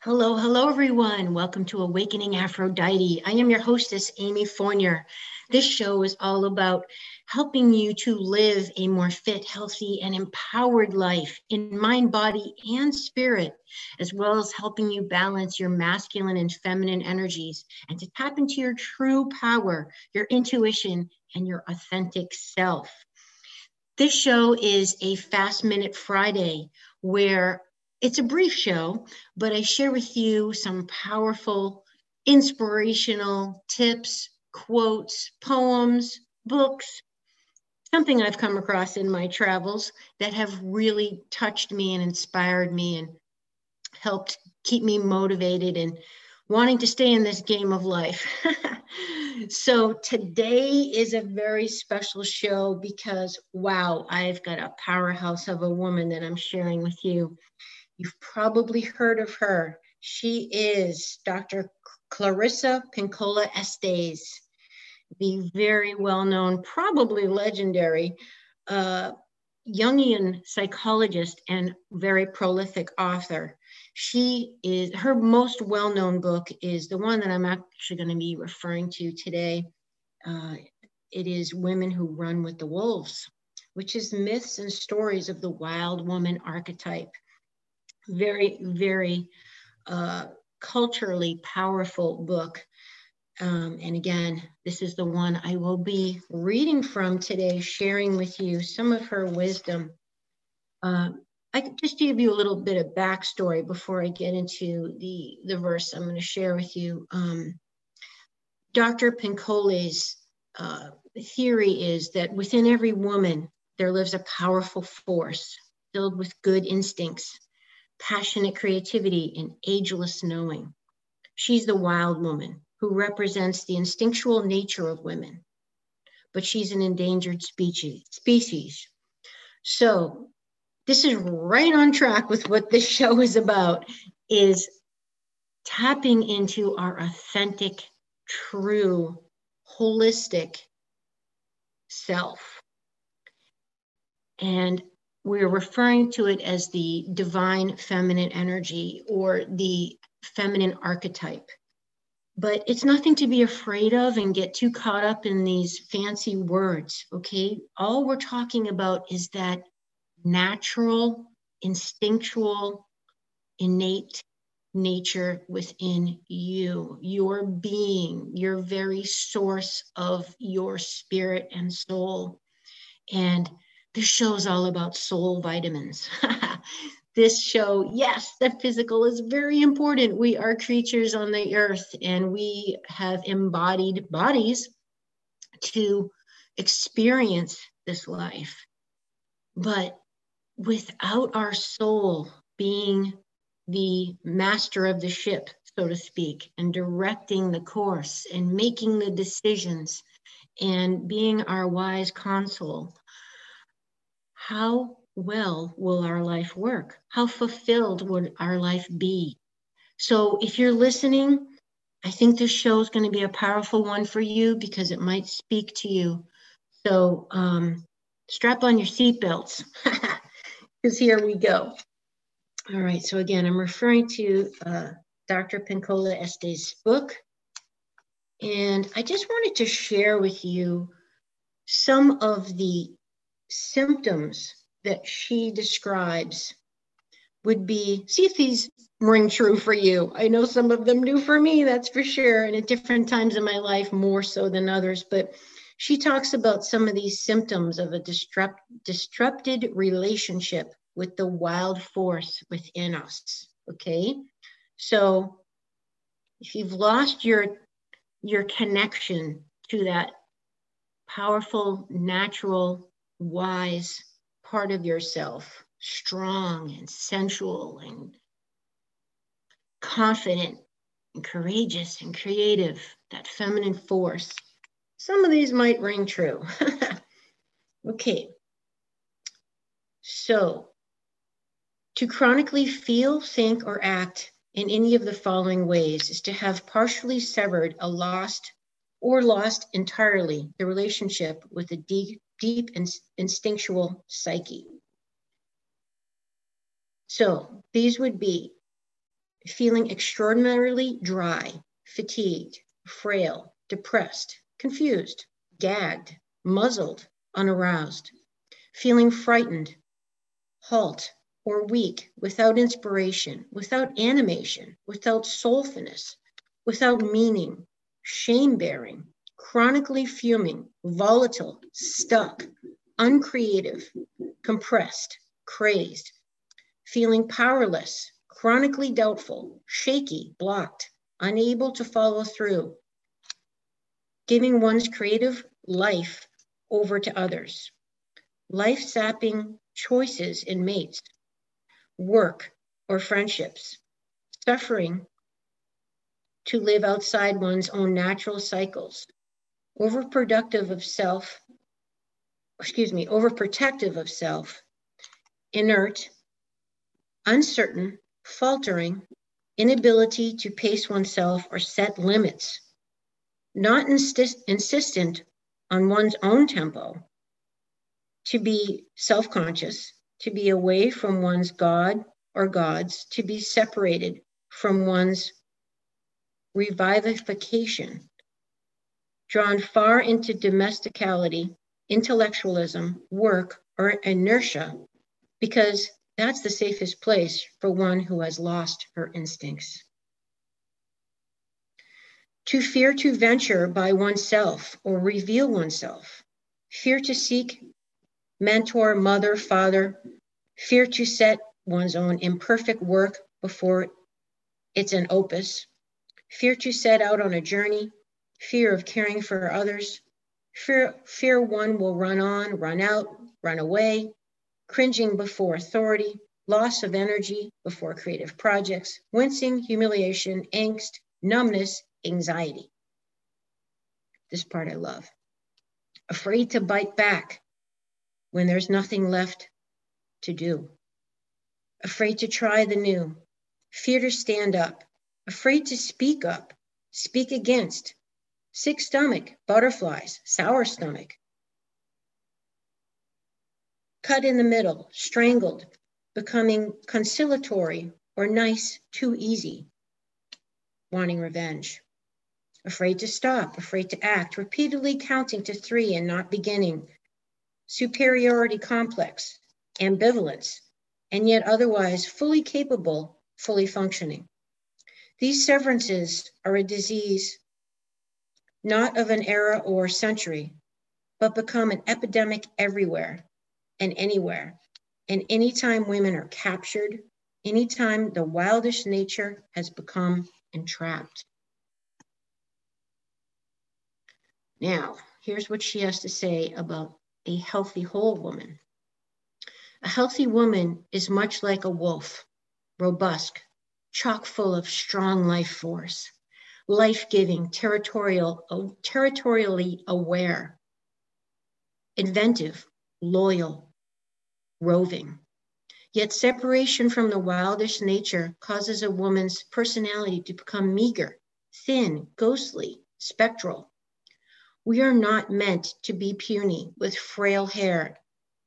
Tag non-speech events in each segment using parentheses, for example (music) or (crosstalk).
Hello, hello, everyone. Welcome to Awakening Aphrodite. I am your hostess, Amy Fournier. This show is all about helping you to live a more fit, healthy, and empowered life in mind, body, and spirit, as well as helping you balance your masculine and feminine energies and to tap into your true power, your intuition, and your authentic self. This show is a Fast Minute Friday where it's a brief show, but I share with you some powerful, inspirational tips, quotes, poems, books, something I've come across in my travels that have really touched me and inspired me and helped keep me motivated and wanting to stay in this game of life. (laughs) so today is a very special show because, wow, I've got a powerhouse of a woman that I'm sharing with you. You've probably heard of her. She is Dr. Clarissa Pinkola Estes, the very well known, probably legendary uh, Jungian psychologist and very prolific author. She is, her most well known book is the one that I'm actually going to be referring to today. Uh, it is Women Who Run with the Wolves, which is myths and stories of the wild woman archetype very, very uh, culturally powerful book. Um, and again, this is the one I will be reading from today, sharing with you some of her wisdom. Uh, I just give you a little bit of backstory before I get into the, the verse I'm going to share with you. Um, Dr. Pinkola's uh, theory is that within every woman, there lives a powerful force filled with good instincts passionate creativity, and ageless knowing. She's the wild woman who represents the instinctual nature of women, but she's an endangered species. species. So this is right on track with what this show is about, is tapping into our authentic, true, holistic self. And we're referring to it as the divine feminine energy or the feminine archetype. But it's nothing to be afraid of and get too caught up in these fancy words, okay? All we're talking about is that natural, instinctual, innate nature within you, your being, your very source of your spirit and soul. And this show is all about soul vitamins. (laughs) this show, yes, the physical is very important. We are creatures on the earth and we have embodied bodies to experience this life. But without our soul being the master of the ship, so to speak, and directing the course and making the decisions and being our wise console, how well will our life work? How fulfilled would our life be? So if you're listening, I think this show is going to be a powerful one for you because it might speak to you. So um, strap on your seatbelts (laughs) because here we go. All right, so again, I'm referring to uh, Dr. Pinkola Estes' book. And I just wanted to share with you some of the symptoms that she describes would be see if these ring true for you. I know some of them do for me, that's for sure, and at different times in my life, more so than others. But she talks about some of these symptoms of a disrupt, disrupted relationship with the wild force within us. Okay. So if you've lost your your connection to that powerful natural wise part of yourself, strong and sensual and confident and courageous and creative, that feminine force. Some of these might ring true. (laughs) okay. So, to chronically feel, think, or act in any of the following ways is to have partially severed a lost or lost entirely the relationship with a deep, and instinctual psyche. So these would be feeling extraordinarily dry, fatigued, frail, depressed, confused, gagged, muzzled, unaroused, feeling frightened, halt, or weak, without inspiration, without animation, without soulfulness, without meaning, shame bearing, chronically fuming, volatile, stuck, uncreative, compressed, crazed, feeling powerless, chronically doubtful, shaky, blocked, unable to follow through, giving one's creative life over to others, life sapping choices in mates, work or friendships, suffering to live outside one's own natural cycles, overproductive of self, excuse me, overprotective of self, inert, uncertain, faltering, inability to pace oneself or set limits, not insist, insistent on one's own tempo, to be self conscious, to be away from one's God or gods, to be separated from one's revivification, drawn far into domesticality, intellectualism, work, or inertia, because that's the safest place for one who has lost her instincts. To fear to venture by oneself or reveal oneself, fear to seek mentor, mother, father, fear to set one's own imperfect work before it's an opus, fear to set out on a journey, fear of caring for others, fear, fear one will run on, run out, run away, cringing before authority, loss of energy before creative projects, wincing, humiliation, angst, numbness, anxiety. This part I love. Afraid to bite back when there's nothing left to do. Afraid to try the new, fear to stand up, afraid to speak up, speak against, sick stomach, butterflies, sour stomach, cut in the middle, strangled, becoming conciliatory or nice too easy, wanting revenge, afraid to stop, afraid to act, repeatedly counting to three and not beginning, superiority complex, ambivalence, and yet otherwise fully capable, fully functioning. These severances are a disease not of an era or century, but become an epidemic everywhere and anywhere. And anytime women are captured, anytime the wildest nature has become entrapped. Now, here's what she has to say about a healthy whole woman. A healthy woman is much like a wolf, robust, chock full of strong life force, life-giving, territorial, uh, territorially aware, inventive, loyal, roving. Yet separation from the wildish nature causes a woman's personality to become meager, thin, ghostly, spectral, we are not meant to be puny with frail hair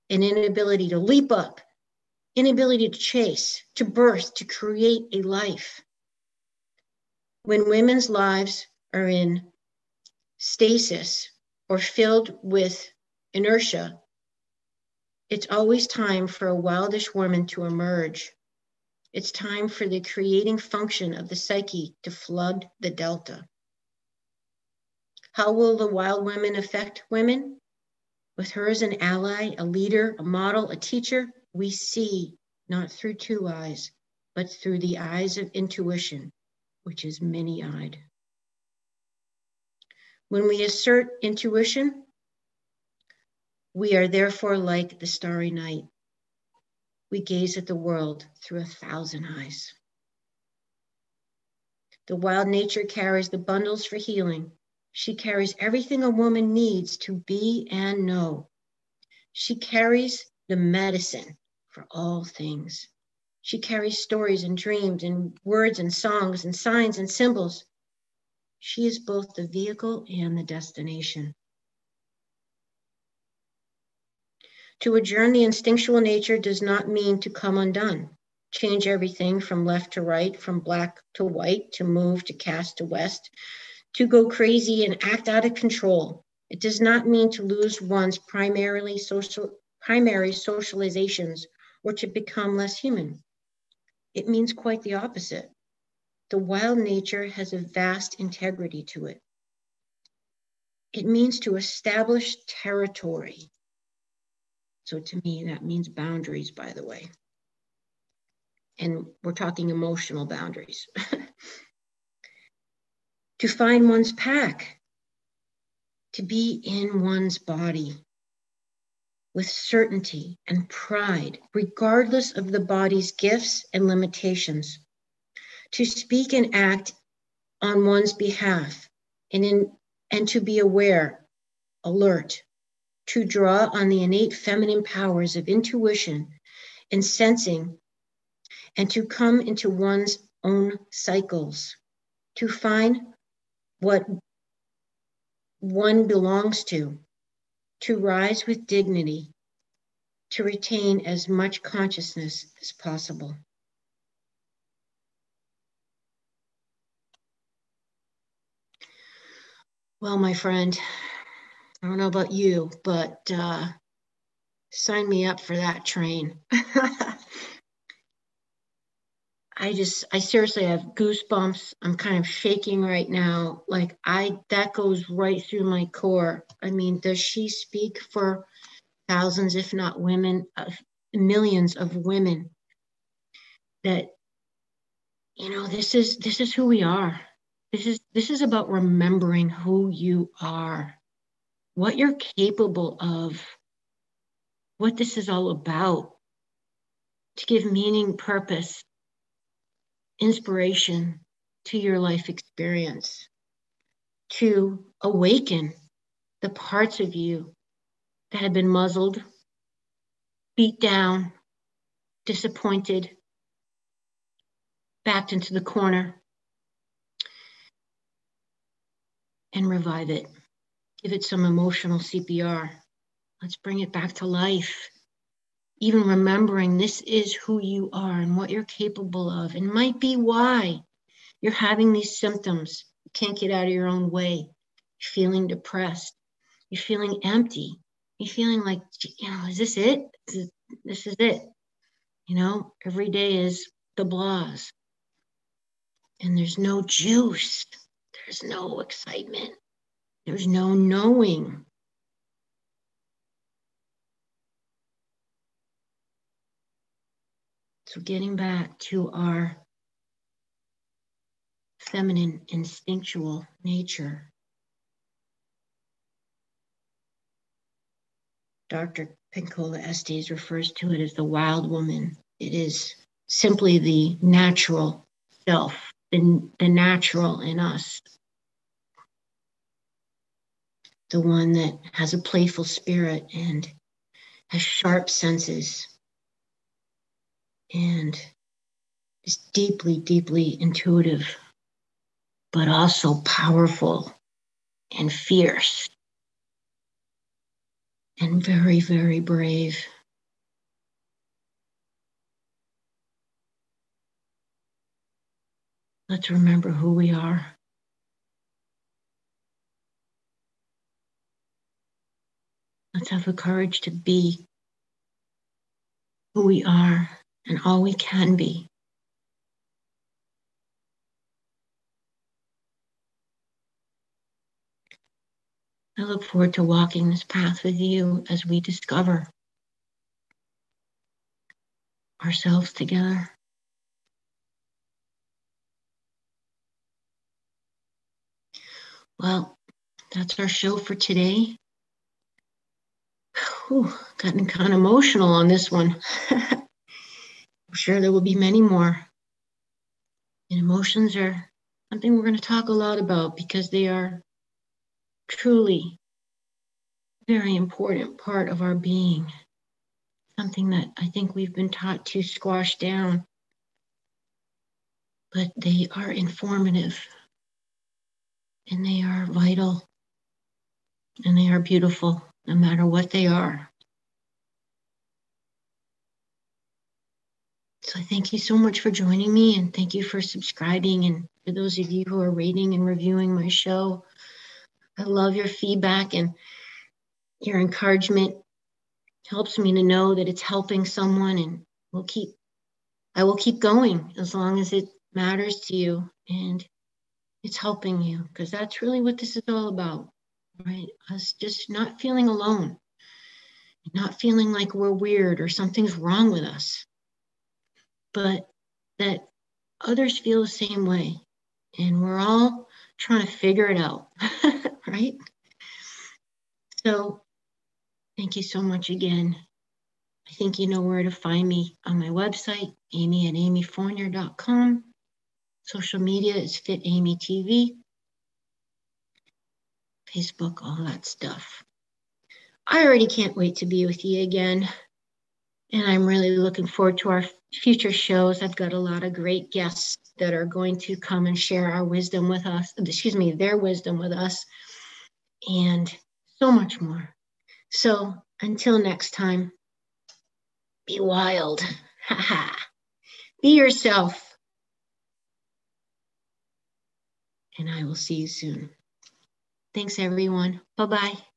and inability to leap up, inability to chase, to birth, to create a life. When women's lives are in stasis or filled with inertia, it's always time for a wildish woman to emerge. It's time for the creating function of the psyche to flood the delta. How will the wild women affect women? With her as an ally, a leader, a model, a teacher, we see not through two eyes, but through the eyes of intuition, which is many eyed. When we assert intuition, we are therefore like the starry night. We gaze at the world through a thousand eyes. The wild nature carries the bundles for healing, she carries everything a woman needs to be and know. She carries the medicine for all things. She carries stories and dreams and words and songs and signs and symbols. She is both the vehicle and the destination. To adjourn the instinctual nature does not mean to come undone, change everything from left to right, from black to white, to move to cast to west, to go crazy and act out of control. It does not mean to lose one's primarily social, primary socializations or to become less human. It means quite the opposite. The wild nature has a vast integrity to it. It means to establish territory. So to me, that means boundaries, by the way. And we're talking emotional boundaries. (laughs) to find one's pack, to be in one's body with certainty and pride, regardless of the body's gifts and limitations, to speak and act on one's behalf and, in, and to be aware, alert, to draw on the innate feminine powers of intuition and sensing, and to come into one's own cycles, to find what one belongs to, to rise with dignity, to retain as much consciousness as possible. Well, my friend, I don't know about you, but uh, sign me up for that train. (laughs) I just, I seriously have goosebumps. I'm kind of shaking right now. Like I, that goes right through my core. I mean, does she speak for thousands, if not women, uh, millions of women that, you know, this is, this is who we are. This is, this is about remembering who you are, what you're capable of, what this is all about to give meaning, purpose, inspiration to your life experience, to awaken the parts of you that have been muzzled, beat down, disappointed, backed into the corner, and revive it. Give it some emotional CPR. Let's bring it back to life even remembering this is who you are and what you're capable of, and might be why you're having these symptoms. You can't get out of your own way. You're feeling depressed. You're feeling empty. You're feeling like, you know, is this it? This is, this is it. You know, every day is the blahs. And there's no juice. There's no excitement. There's no knowing. So, getting back to our feminine instinctual nature. Dr. Pinkola Estes refers to it as the wild woman. It is simply the natural self, the, the natural in us, the one that has a playful spirit and has sharp senses and is deeply, deeply intuitive, but also powerful and fierce and very, very brave. Let's remember who we are. Let's have the courage to be who we are and all we can be. I look forward to walking this path with you as we discover ourselves together. Well, that's our show for today. Whew, gotten kind of emotional on this one. (laughs) I'm sure there will be many more. And emotions are something we're going to talk a lot about because they are truly very important part of our being. Something that I think we've been taught to squash down, but they are informative and they are vital and they are beautiful no matter what they are. So thank you so much for joining me and thank you for subscribing and for those of you who are rating and reviewing my show. I love your feedback and your encouragement helps me to know that it's helping someone and we'll keep I will keep going as long as it matters to you and it's helping you because that's really what this is all about, right? Us just not feeling alone, not feeling like we're weird or something's wrong with us, but that others feel the same way. And we're all trying to figure it out, (laughs) right? So, thank you so much again. I think you know where to find me on my website, amy at amyfournier.com. Social media is Fit Amy TV, Facebook, all that stuff. I already can't wait to be with you again. And I'm really looking forward to our future shows. I've got a lot of great guests that are going to come and share our wisdom with us, excuse me, their wisdom with us, and so much more. So until next time, be wild. (laughs) Be yourself. And I will see you soon. Thanks, everyone. Bye bye.